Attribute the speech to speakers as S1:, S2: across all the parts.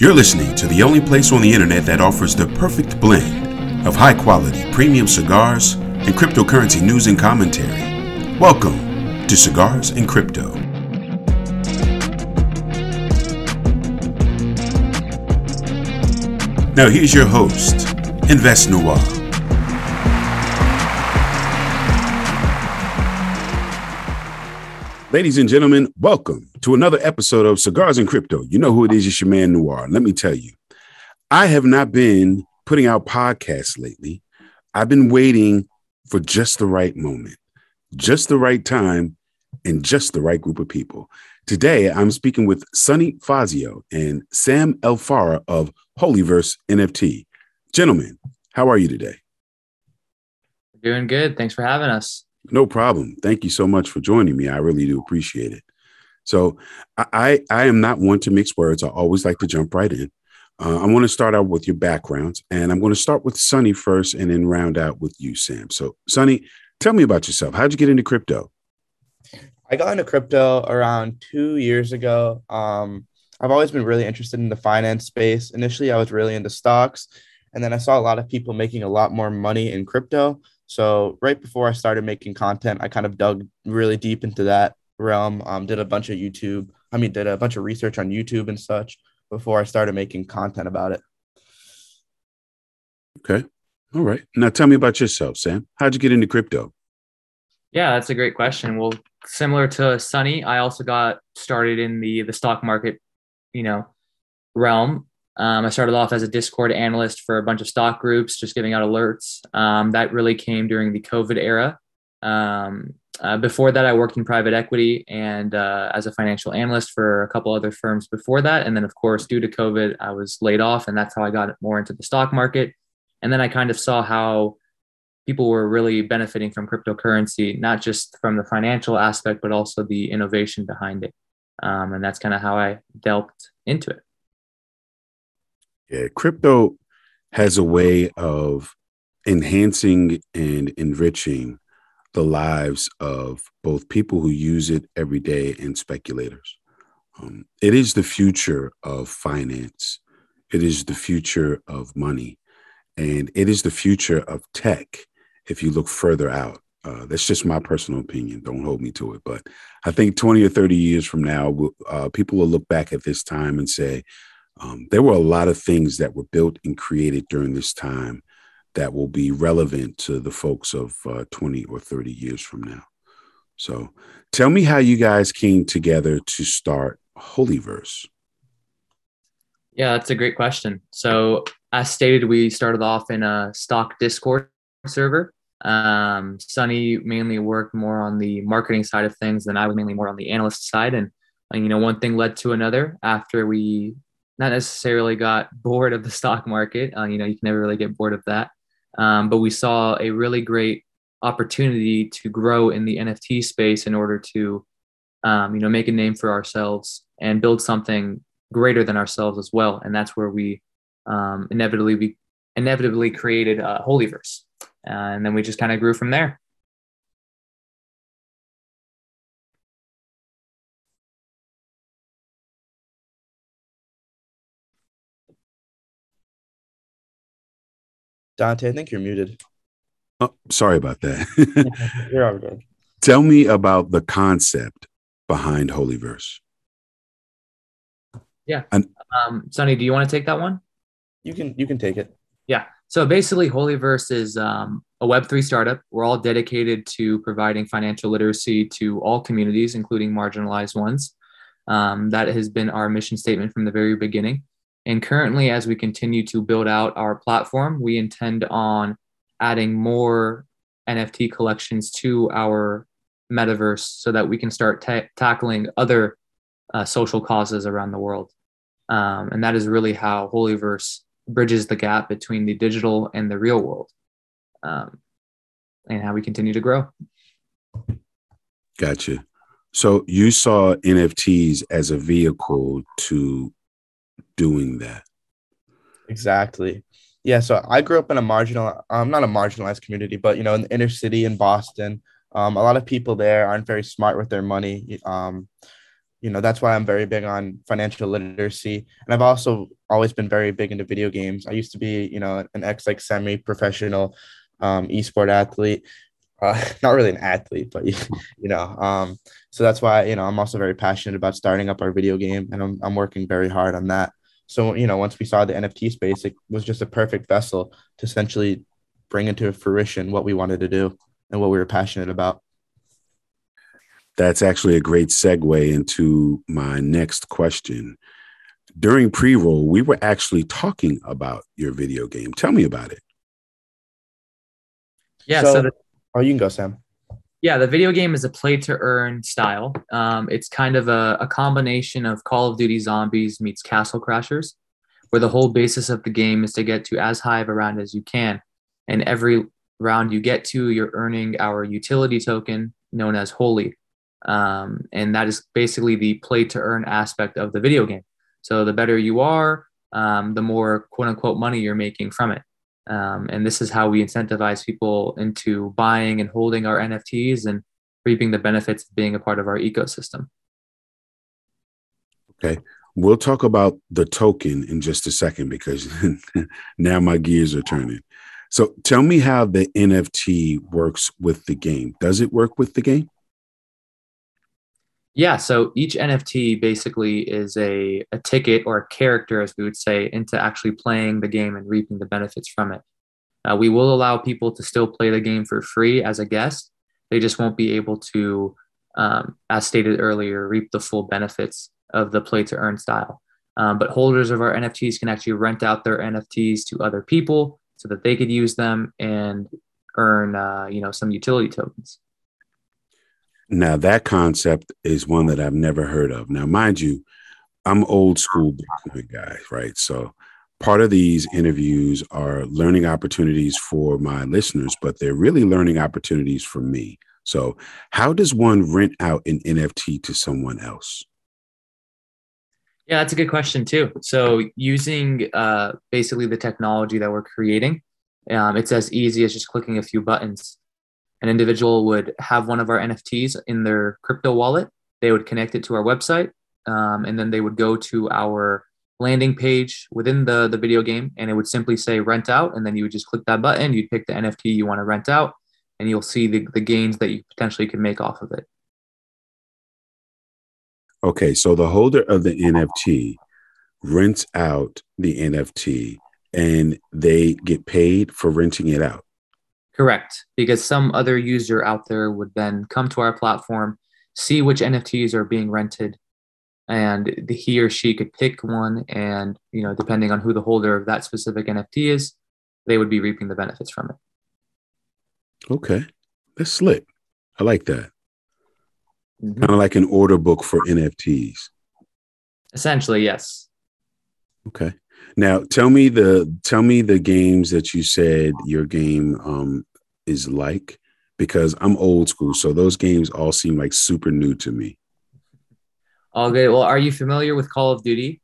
S1: You're listening to the only place on the internet that offers the perfect blend of high quality premium cigars and cryptocurrency news and commentary. Welcome to Cigars and Crypto. Now, here's your host, Invest Noir. Ladies and gentlemen, welcome to another episode of Cigars and Crypto. You know who it is, it's your man Noir. Let me tell you, I have not been putting out podcasts lately. I've been waiting for just the right moment, just the right time, and just the right group of people. Today, I'm speaking with Sonny Fazio and Sam Elfara of Holyverse NFT. Gentlemen, how are you today?
S2: Doing good. Thanks for having us.
S1: No problem. Thank you so much for joining me. I really do appreciate it. So I I am not one to mix words. I always like to jump right in. Uh, I want to start out with your backgrounds, and I'm going to start with Sonny first, and then round out with you, Sam. So, Sonny, tell me about yourself. How'd you get into crypto?
S3: I got into crypto around two years ago. Um, I've always been really interested in the finance space. Initially, I was really into stocks, and then I saw a lot of people making a lot more money in crypto. So right before I started making content, I kind of dug really deep into that realm. Um, did a bunch of YouTube. I mean, did a bunch of research on YouTube and such before I started making content about it.
S1: Okay. All right. Now tell me about yourself, Sam. How'd you get into crypto?
S2: Yeah, that's a great question. Well, similar to Sonny, I also got started in the the stock market, you know, realm. Um, I started off as a Discord analyst for a bunch of stock groups, just giving out alerts. Um, that really came during the COVID era. Um, uh, before that, I worked in private equity and uh, as a financial analyst for a couple other firms before that. And then, of course, due to COVID, I was laid off, and that's how I got more into the stock market. And then I kind of saw how people were really benefiting from cryptocurrency, not just from the financial aspect, but also the innovation behind it. Um, and that's kind of how I delved into it.
S1: Yeah, crypto has a way of enhancing and enriching the lives of both people who use it every day and speculators. Um, it is the future of finance. It is the future of money. And it is the future of tech if you look further out. Uh, that's just my personal opinion. Don't hold me to it. But I think 20 or 30 years from now, uh, people will look back at this time and say, um, there were a lot of things that were built and created during this time that will be relevant to the folks of uh, 20 or 30 years from now. So tell me how you guys came together to start Holyverse.
S2: Yeah, that's a great question. So, as stated, we started off in a stock Discord server. Um, Sonny mainly worked more on the marketing side of things, than I was mainly more on the analyst side. And, and you know, one thing led to another. After we not necessarily got bored of the stock market. Uh, you know, you can never really get bored of that. Um, but we saw a really great opportunity to grow in the NFT space in order to, um, you know, make a name for ourselves and build something greater than ourselves as well. And that's where we um, inevitably we inevitably created uh, Holyverse, uh, and then we just kind of grew from there.
S3: Dante, I think you're muted.
S1: Oh, sorry about that.
S3: you're all good.
S1: Tell me about the concept behind Holyverse.
S2: Yeah. And, um, Sonny, do you want to take that one?
S3: You can you can take it.
S2: Yeah. So basically, Holyverse is um, a Web3 startup. We're all dedicated to providing financial literacy to all communities, including marginalized ones. Um, that has been our mission statement from the very beginning. And currently, as we continue to build out our platform, we intend on adding more NFT collections to our metaverse so that we can start ta- tackling other uh, social causes around the world. Um, and that is really how Holyverse bridges the gap between the digital and the real world um, and how we continue to grow.
S1: Gotcha. So you saw NFTs as a vehicle to doing that.
S3: Exactly. Yeah. So I grew up in a marginal, um, not a marginalized community, but you know, in the inner city in Boston, um, a lot of people there aren't very smart with their money. Um, you know that's why i'm very big on financial literacy and i've also always been very big into video games i used to be you know an ex like semi professional um, esport athlete uh, not really an athlete but you know um, so that's why you know i'm also very passionate about starting up our video game and i'm, I'm working very hard on that so you know once we saw the nft space it was just a perfect vessel to essentially bring into fruition what we wanted to do and what we were passionate about
S1: that's actually a great segue into my next question. During pre roll, we were actually talking about your video game. Tell me about it.
S2: Yeah. So, so the,
S3: oh, you can go, Sam.
S2: Yeah, the video game is a play to earn style. Um, it's kind of a, a combination of Call of Duty Zombies meets Castle Crashers, where the whole basis of the game is to get to as high of a round as you can. And every round you get to, you're earning our utility token known as Holy um, and that is basically the play to earn aspect of the video game. So the better you are, um, the more quote unquote money you're making from it. Um, and this is how we incentivize people into buying and holding our NFTs and reaping the benefits of being a part of our ecosystem.
S1: Okay. We'll talk about the token in just a second because now my gears are turning. So tell me how the NFT works with the game. Does it work with the game?
S2: Yeah, so each NFT basically is a, a ticket or a character, as we would say, into actually playing the game and reaping the benefits from it. Uh, we will allow people to still play the game for free as a guest. They just won't be able to, um, as stated earlier, reap the full benefits of the play to earn style. Um, but holders of our NFTs can actually rent out their NFTs to other people so that they could use them and earn, uh, you know, some utility tokens.
S1: Now, that concept is one that I've never heard of. Now, mind you, I'm old school Bitcoin guy, right? So part of these interviews are learning opportunities for my listeners, but they're really learning opportunities for me. So, how does one rent out an NFT to someone else?
S2: Yeah, that's a good question too. So, using uh, basically the technology that we're creating, um, it's as easy as just clicking a few buttons an individual would have one of our NFTs in their crypto wallet. They would connect it to our website, um, and then they would go to our landing page within the, the video game, and it would simply say rent out. And then you would just click that button, you'd pick the NFT you want to rent out, and you'll see the, the gains that you potentially could make off of it.
S1: Okay, so the holder of the NFT rents out the NFT and they get paid for renting it out.
S2: Correct. Because some other user out there would then come to our platform, see which NFTs are being rented, and the, he or she could pick one. And, you know, depending on who the holder of that specific NFT is, they would be reaping the benefits from it.
S1: Okay. That's slick. I like that. Mm-hmm. Kind of like an order book for NFTs.
S2: Essentially, yes.
S1: Okay. Now tell me the tell me the games that you said your game um, is like because I'm old school, so those games all seem like super new to me.
S2: All good. Well, are you familiar with Call of Duty?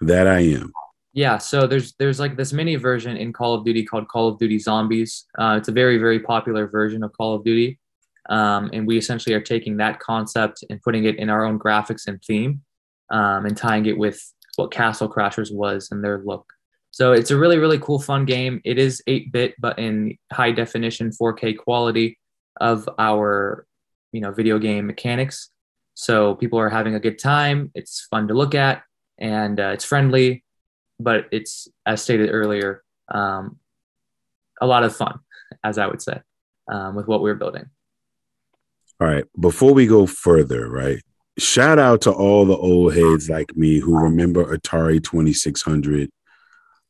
S1: That I am.
S2: Yeah, so there's there's like this mini version in Call of Duty called Call of Duty Zombies. Uh, it's a very very popular version of Call of Duty, um, and we essentially are taking that concept and putting it in our own graphics and theme, um, and tying it with what Castle Crashers was and their look. So it's a really, really cool, fun game. It is 8 bit, but in high definition 4K quality of our, you know, video game mechanics. So people are having a good time. It's fun to look at and uh, it's friendly, but it's, as stated earlier, um, a lot of fun, as I would say, um, with what we're building.
S1: All right. Before we go further, right? Shout out to all the old heads like me who remember Atari 2600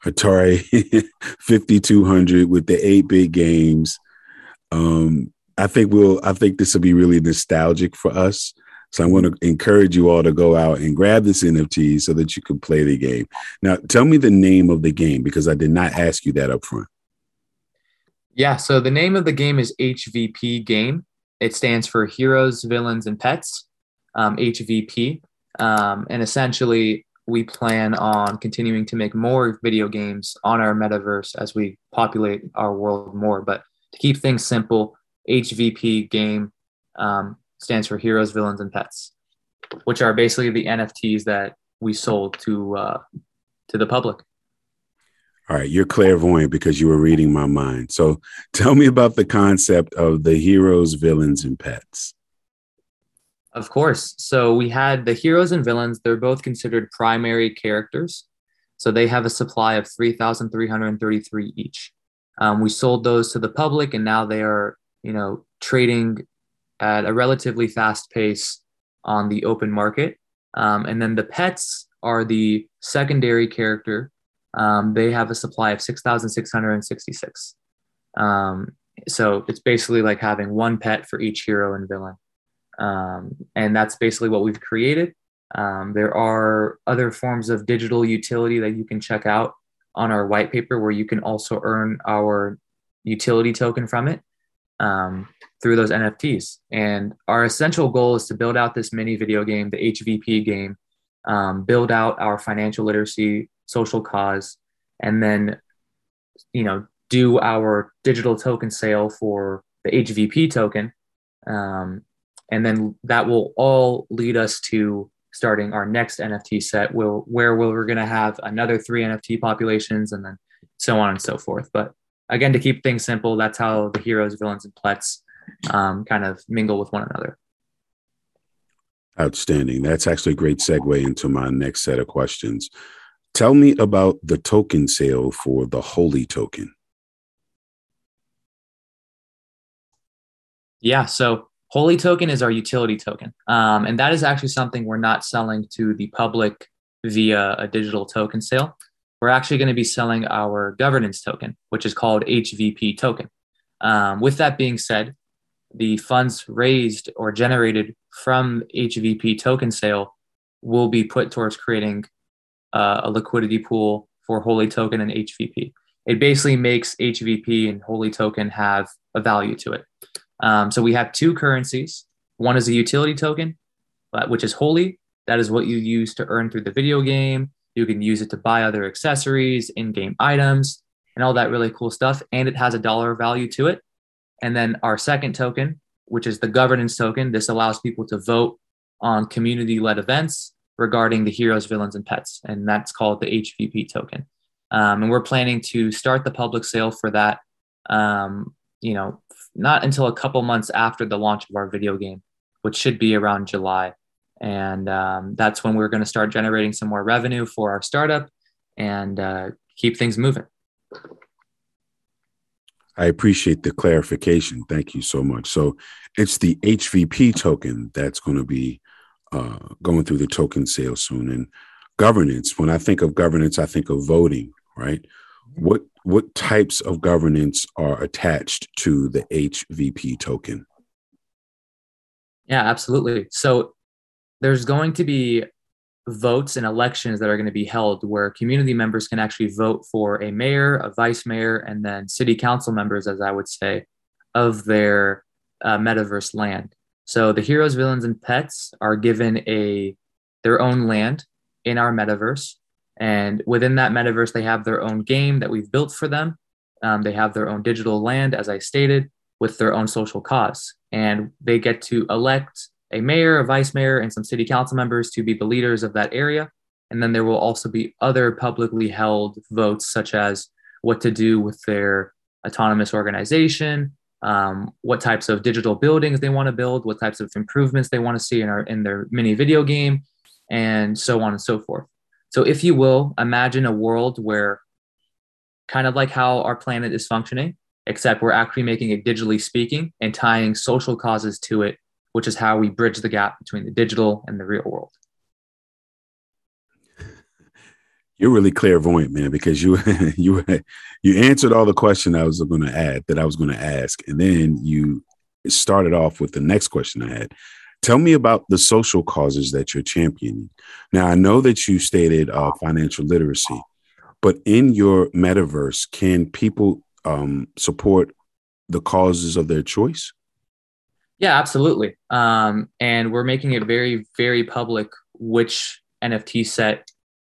S1: Atari 5200 with the 8-bit games. Um, I think we'll I think this will be really nostalgic for us. So I'm going to encourage you all to go out and grab this NFT so that you can play the game. Now, tell me the name of the game because I did not ask you that up front.
S2: Yeah, so the name of the game is HVP Game. It stands for Heroes, Villains, and Pets, um, HVP. Um, and essentially, we plan on continuing to make more video games on our metaverse as we populate our world more. But to keep things simple, HVP game um, stands for Heroes, Villains, and Pets. which are basically the NFTs that we sold to uh, to the public.
S1: All right, you're clairvoyant because you were reading my mind. So tell me about the concept of the heroes, villains, and pets.
S2: Of course. So we had the heroes and villains. They're both considered primary characters. So they have a supply of 3,333 each. Um, we sold those to the public, and now they are, you know, trading at a relatively fast pace on the open market. Um, and then the pets are the secondary character. Um, they have a supply of 6,666. Um, so it's basically like having one pet for each hero and villain. Um, and that's basically what we've created. Um, there are other forms of digital utility that you can check out on our white paper where you can also earn our utility token from it um, through those NFTs. And our essential goal is to build out this mini video game, the HVP game, um, build out our financial literacy, social cause, and then, you know, do our digital token sale for the HVP token. Um, and then that will all lead us to starting our next NFT set will where we're going to have another three NFT populations and then so on and so forth. But again, to keep things simple, that's how the heroes, villains, and plets um, kind of mingle with one another.
S1: Outstanding. That's actually a great segue into my next set of questions. Tell me about the token sale for the Holy token.
S2: Yeah, so Holy token is our utility token. Um, and that is actually something we're not selling to the public via a digital token sale. We're actually going to be selling our governance token, which is called HVP token. Um, with that being said, the funds raised or generated from HVP token sale will be put towards creating uh, a liquidity pool for Holy token and HVP. It basically makes HVP and Holy token have a value to it. Um, so we have two currencies. One is a utility token, which is holy. That is what you use to earn through the video game. You can use it to buy other accessories, in game items, and all that really cool stuff. And it has a dollar value to it. And then our second token, which is the governance token, this allows people to vote on community led events regarding the heroes, villains, and pets. And that's called the HVP token. Um, and we're planning to start the public sale for that, um, you know, not until a couple months after the launch of our video game, which should be around July. And um, that's when we're going to start generating some more revenue for our startup and uh, keep things moving.
S1: I appreciate the clarification. Thank you so much. So it's the HVP token that's going to be uh, going through the token sale soon. And governance, when I think of governance, I think of voting, right? What what types of governance are attached to the HVP token?
S2: Yeah, absolutely. So there's going to be votes and elections that are going to be held where community members can actually vote for a mayor, a vice mayor, and then city council members, as I would say, of their uh, metaverse land. So the heroes, villains, and pets are given a their own land in our metaverse, and within that metaverse, they have their own game that we've built for them. Um, they have their own digital land, as I stated, with their own social cause. And they get to elect a mayor, a vice mayor, and some city council members to be the leaders of that area. And then there will also be other publicly held votes, such as what to do with their autonomous organization, um, what types of digital buildings they want to build, what types of improvements they want to see in, our, in their mini video game, and so on and so forth. So, if you will, imagine a world where, kind of like how our planet is functioning, except we're actually making it digitally speaking and tying social causes to it, which is how we bridge the gap between the digital and the real world.
S1: You're really clairvoyant, man, because you you you answered all the question I was going to add that I was going to ask, and then you started off with the next question I had. Tell me about the social causes that you're championing. Now, I know that you stated uh, financial literacy, but in your metaverse, can people um, support the causes of their choice?
S2: Yeah, absolutely. Um, and we're making it very, very public which NFT set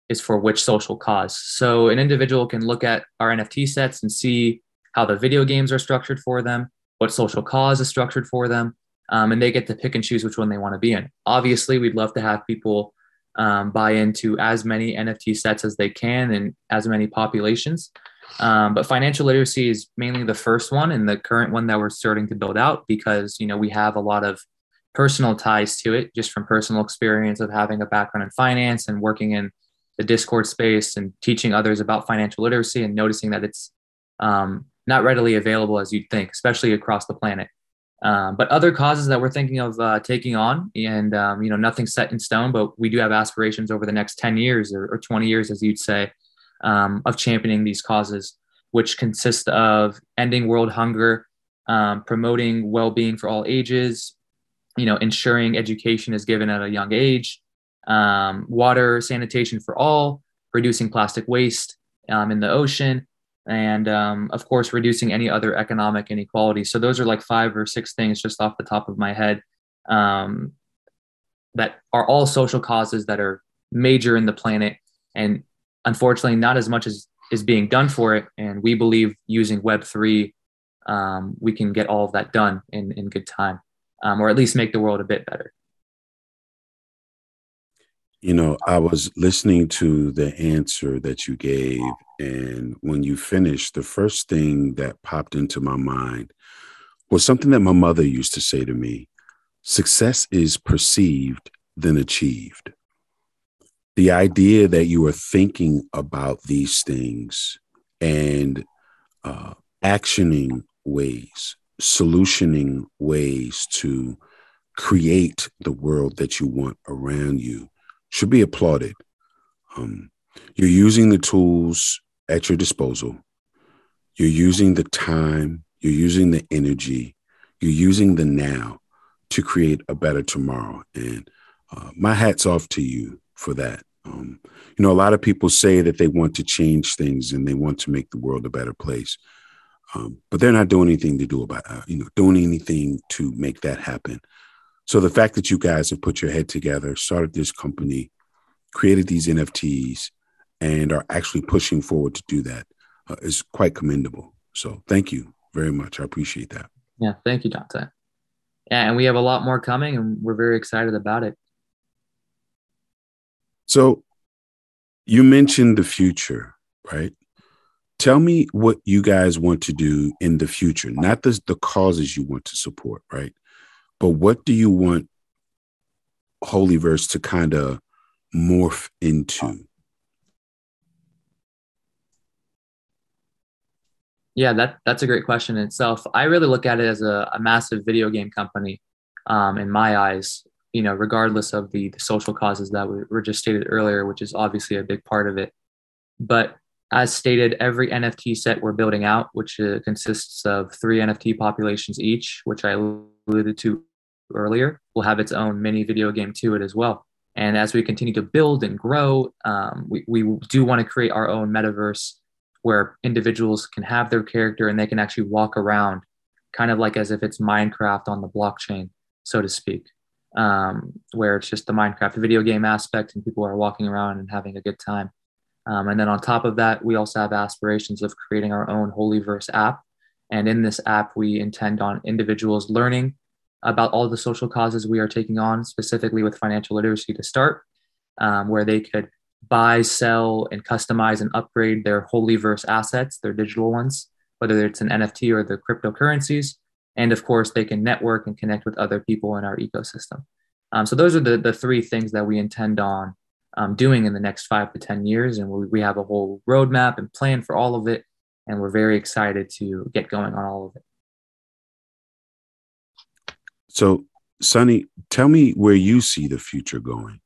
S2: is for which social cause. So an individual can look at our NFT sets and see how the video games are structured for them, what social cause is structured for them, um, and they get to pick and choose which one they want to be in. Obviously, we'd love to have people um, buy into as many NFT sets as they can and as many populations. Um, but financial literacy is mainly the first one and the current one that we're starting to build out because you know we have a lot of personal ties to it just from personal experience of having a background in finance and working in the Discord space and teaching others about financial literacy and noticing that it's um, not readily available as you'd think, especially across the planet. Um, but other causes that we're thinking of uh, taking on, and um, you know, nothing's set in stone, but we do have aspirations over the next 10 years or, or 20 years, as you'd say, um, of championing these causes, which consist of ending world hunger, um, promoting well-being for all ages, you know, ensuring education is given at a young age, um, water sanitation for all, reducing plastic waste um, in the ocean, and um, of course reducing any other economic inequality. So those are like five or six things just off the top of my head um, that are all social causes that are major in the planet. And unfortunately not as much as is being done for it. And we believe using web3 um, we can get all of that done in, in good time um, or at least make the world a bit better.
S1: You know i was listening to the answer that you gave and when you finished, the first thing that popped into my mind was something that my mother used to say to me success is perceived, then achieved. The idea that you are thinking about these things and uh, actioning ways, solutioning ways to create the world that you want around you should be applauded. Um, you're using the tools at your disposal. You're using the time, you're using the energy, you're using the now to create a better tomorrow. And uh, my hat's off to you for that. Um, you know, a lot of people say that they want to change things and they want to make the world a better place, um, but they're not doing anything to do about, uh, you know, doing anything to make that happen. So the fact that you guys have put your head together, started this company, created these NFTs, and are actually pushing forward to do that uh, is quite commendable. So thank you very much. I appreciate that.
S2: Yeah, thank you, Dante. Yeah, and we have a lot more coming, and we're very excited about it.
S1: So you mentioned the future, right? Tell me what you guys want to do in the future, not the, the causes you want to support, right? But what do you want Holyverse to kind of morph into?
S2: Yeah, that that's a great question in itself. I really look at it as a, a massive video game company, um, in my eyes. You know, regardless of the, the social causes that we were just stated earlier, which is obviously a big part of it. But as stated, every NFT set we're building out, which uh, consists of three NFT populations each, which I alluded to earlier, will have its own mini video game to it as well. And as we continue to build and grow, um, we, we do want to create our own metaverse where individuals can have their character and they can actually walk around kind of like as if it's Minecraft on the blockchain, so to speak, um, where it's just the Minecraft video game aspect and people are walking around and having a good time. Um, and then on top of that, we also have aspirations of creating our own Holyverse app. And in this app, we intend on individuals learning about all the social causes we are taking on, specifically with financial literacy to start, um, where they could buy, sell, and customize and upgrade their Holyverse assets, their digital ones, whether it's an NFT or the cryptocurrencies. And of course, they can network and connect with other people in our ecosystem. Um, so those are the, the three things that we intend on um, doing in the next five to 10 years. And we, we have a whole roadmap and plan for all of it. And we're very excited to get going on all of it.
S1: So, Sonny, tell me where you see the future going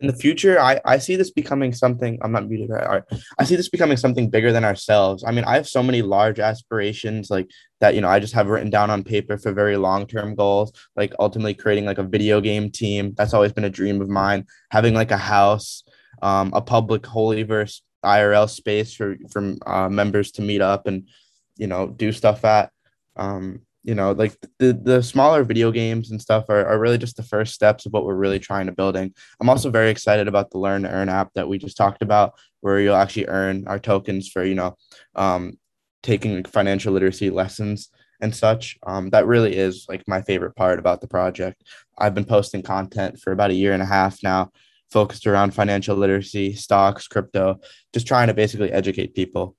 S3: in the future, I, I see this becoming something. I'm not muted. Right? I see this becoming something bigger than ourselves. I mean, I have so many large aspirations, like that. You know, I just have written down on paper for very long term goals, like ultimately creating like a video game team. That's always been a dream of mine. Having like a house, um, a public Holyverse IRL space for from uh, members to meet up and you know do stuff at. Um, you know like the the smaller video games and stuff are, are really just the first steps of what we're really trying to building i'm also very excited about the learn to earn app that we just talked about where you'll actually earn our tokens for you know um, taking financial literacy lessons and such. Um, that really is like my favorite part about the project. I've been posting content for about a year and a half now, focused around financial literacy, stocks, crypto, just trying to basically educate people.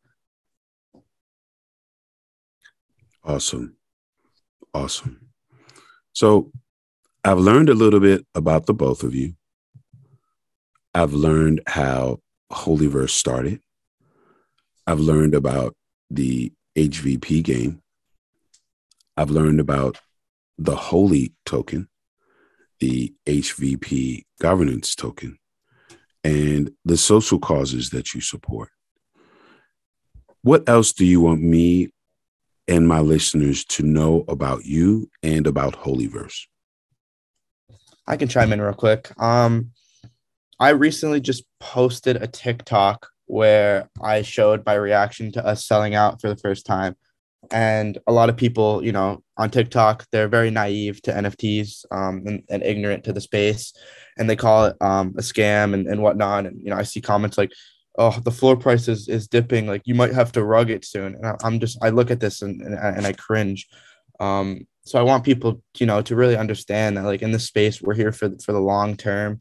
S1: Awesome. Awesome. So I've learned a little bit about the both of you. I've learned how Holyverse started. I've learned about the HVP game. I've learned about the Holy token, the HVP governance token, and the social causes that you support. What else do you want me and my listeners to know about you and about Holyverse?
S3: I can chime in real quick. Um, I recently just posted a TikTok where I showed my reaction to us selling out for the first time. And a lot of people, you know, on TikTok, they're very naive to NFTs um, and, and ignorant to the space. And they call it um, a scam and, and whatnot. And, you know, I see comments like, oh, the floor price is, is dipping. Like you might have to rug it soon. And I, am just, I look at this and, and, and I cringe. Um, so I want people, you know, to really understand that like in this space, we're here for, for the long term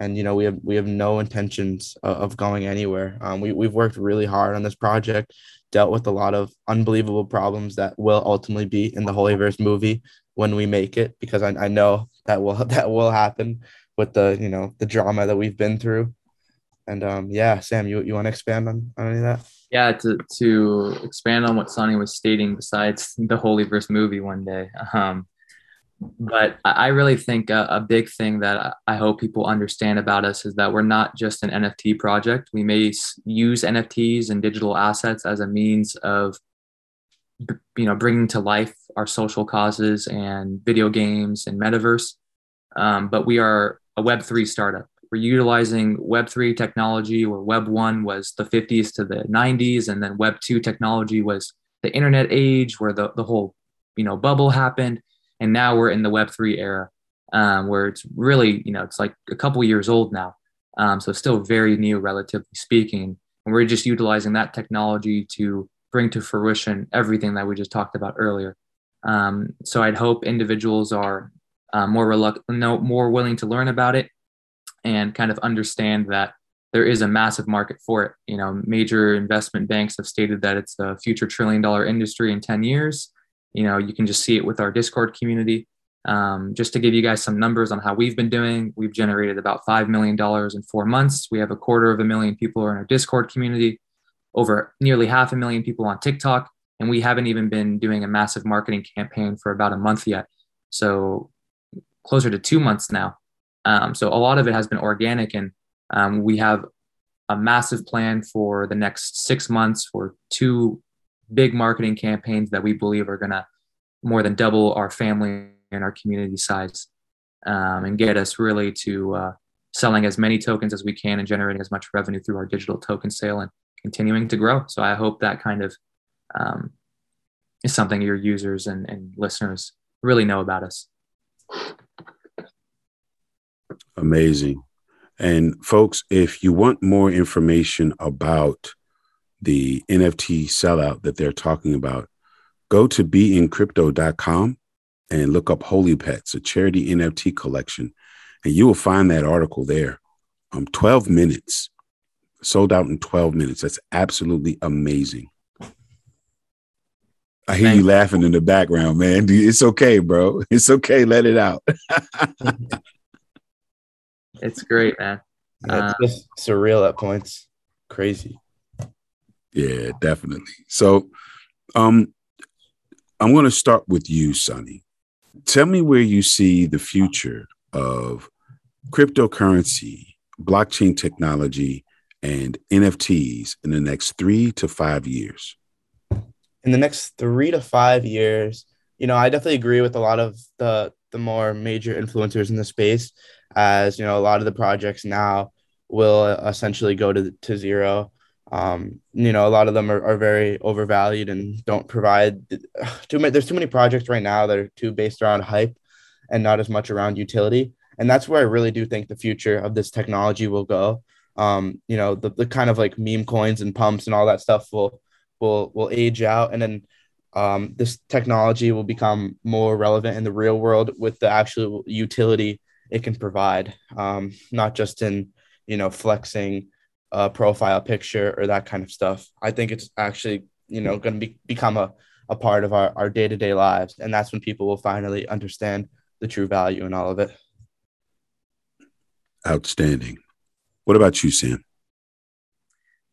S3: and you know we have we have no intentions of, of going anywhere. Um, we we've worked really hard on this project, dealt with a lot of unbelievable problems that will ultimately be in the Holyverse movie when we make it, because I, I know that will that will happen with the you know the drama that we've been through. And um, yeah, Sam, you you want to expand on, on any of that?
S2: Yeah, to to expand on what Sonny was stating, besides the Holyverse movie one day. Um, but I really think a, a, big thing that I hope people understand about us is that we're not just an NFT project. We may use NFTs and digital assets as a means of, you know, bringing to life our social causes and video games and metaverse. Um, but we are a Web3 startup. We're utilizing Web3 technology, where Web 1 was the 50s to the 90s, and then Web 2 technology was the internet age, where the, the whole you know bubble happened. And now we're in the web3 era um, where it's really you know it's like a couple years old now. Um, so still very new relatively speaking. And we're just utilizing that technology to bring to fruition everything that we just talked about earlier. Um, so i'd hope individuals are uh, more reluctant no, more willing to learn about it and kind of understand that there is a massive market for it. You know major investment banks have stated that it's a future trillion dollar industry in 10 years. You know you can just see it with our discord community. Um, just to give you guys some numbers on how we've been doing we've generated about $5 million in four months. We have a quarter of a million people in our discord community over nearly half a million people on tiktok and we haven't even been doing a massive marketing campaign for about a month yet. So closer to two months now um, so a lot of it has been organic and um, we have a massive plan for the next six months for two big marketing campaigns that we believe are going to more than double our family and our community size um, and get us really to uh, selling as many tokens as we can and generating as much revenue through our digital token sale and continuing to grow. So I hope that kind of um, is something your users and, and listeners really know about us.
S1: Amazing. And folks, if you want more information about the NFT sellout that they're talking about, go to beincrypto.com and look up Holy Pets, a charity NFT collection, and you will find that article there. Um, 12 minutes, sold out in 12 minutes. That's absolutely amazing. I hear you laughing in the background, man. It's okay, bro. It's okay. Let it out.
S2: it's great, man.
S3: Yeah, it's uh, just surreal at points. Crazy.
S1: Yeah, definitely. So, um, I'm going to start with you, Sonny. Tell me where you see the future of cryptocurrency, blockchain technology, and NFTs in the next three to five years.
S3: In the next three to five years, you know, I definitely agree with a lot of the the more major influencers in the space, as you know, a lot of the projects now will essentially go to to zero um, you know, a lot of them are, are very overvalued and don't provide too many. There's too many projects right now that are too based around hype and not as much around utility. And that's where I really do think the future of this technology will go. Um, you know, the, the kind of like meme coins and pumps and all that stuff will will will age out, and then um, this technology will become more relevant in the real world with the actual utility it can provide, um, not just in you know flexing a profile picture or that kind of stuff. I think it's actually you know going to be become a, a part of our, our day-to-day lives and that's when people will finally understand the true value in all of it
S1: outstanding what about you sam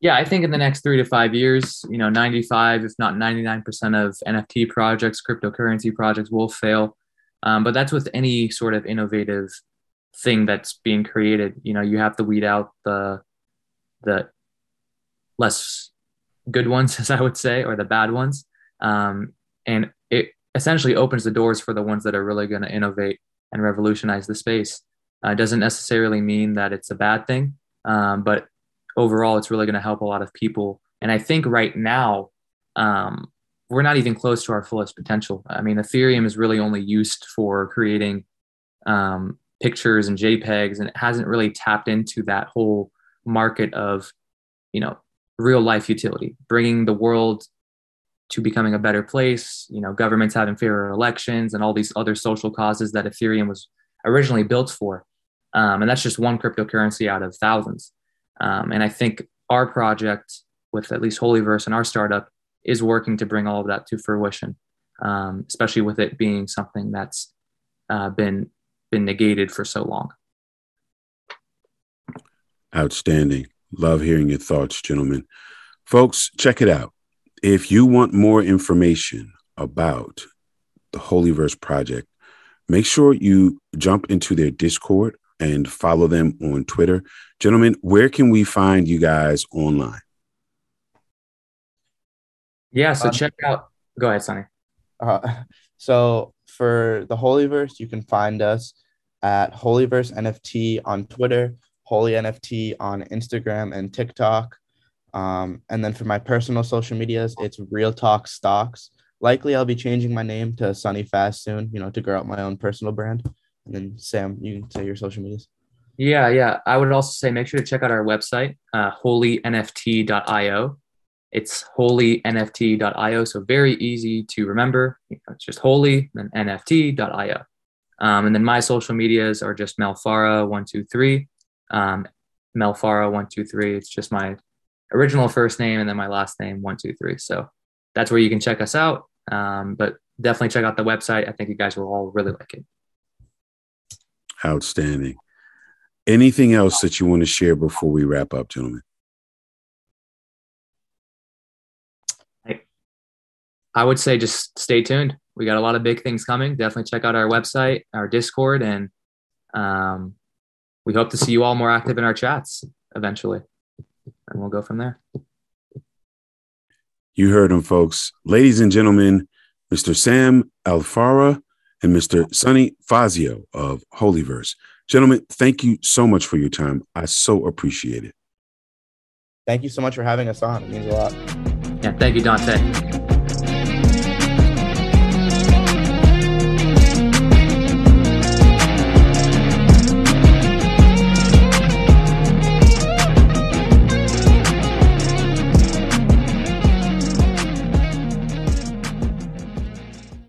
S2: yeah, I think in the next three to five years, you know, 95, if not 99% of NFT projects, cryptocurrency projects will fail. Um, but that's with any sort of innovative thing that's being created. You know, you have to weed out the the less good ones, as I would say, or the bad ones. Um, and it essentially opens the doors for the ones that are really going to innovate and revolutionize the space. Uh, doesn't necessarily mean that it's a bad thing, um, but overall, it's really going to help a lot of people. And I think right now, um, we're not even close to our fullest potential. I mean, Ethereum is really only used for creating um, pictures and JPEGs, and it hasn't really tapped into that whole market of, you know, real life utility, bringing the world to becoming a better place. You know, governments having fairer elections and all these other social causes that Ethereum was originally built for. Um, and that's just one cryptocurrency out of thousands. Um, and I think our project with at least Holyverse and our startup is working to bring all of that to fruition, um, especially with it being something that's uh, been been negated for so long.
S1: Outstanding. Love hearing your thoughts, gentlemen. Folks, check it out. If you want more information about the Holyverse project, make sure you jump into their Discord and follow them on Twitter. Gentlemen, where can we find you guys online?
S2: Yeah, so um, check out. Go ahead, Sonny.
S3: Uh, so for the Holyverse, you can find us at Holyverse NFT on Twitter, Holy NFT on Instagram and TikTok. Um, and then for my personal social medias, it's Real Talk Stocks. Likely, I'll be changing my name to Sunny Fast soon, you know, to grow out my own personal brand. And then Sam, you can say your social medias.
S2: Yeah, yeah. I would also say make sure to check out our website, uh, holynft.io. It's holynft.io. So very easy to remember. It's just holy, then nft.io. Um, and then my social medias are just melfara123. Um, melfara123. It's just my original first name and then my last name, 123. So that's where you can check us out. Um, but definitely check out the website. I think you guys will all really like it.
S1: Outstanding. Anything else that you want to share before we wrap up, gentlemen?
S2: I would say just stay tuned. We got a lot of big things coming. Definitely check out our website, our Discord, and um, we hope to see you all more active in our chats eventually. And we'll go from there.
S1: You heard him, folks. Ladies and gentlemen, Mr. Sam Alfara and Mr. Sonny Fazio of Holyverse. Gentlemen, thank you so much for your time. I so appreciate it.
S3: Thank you so much for having us on. It means a lot.
S2: Yeah, thank you, Dante.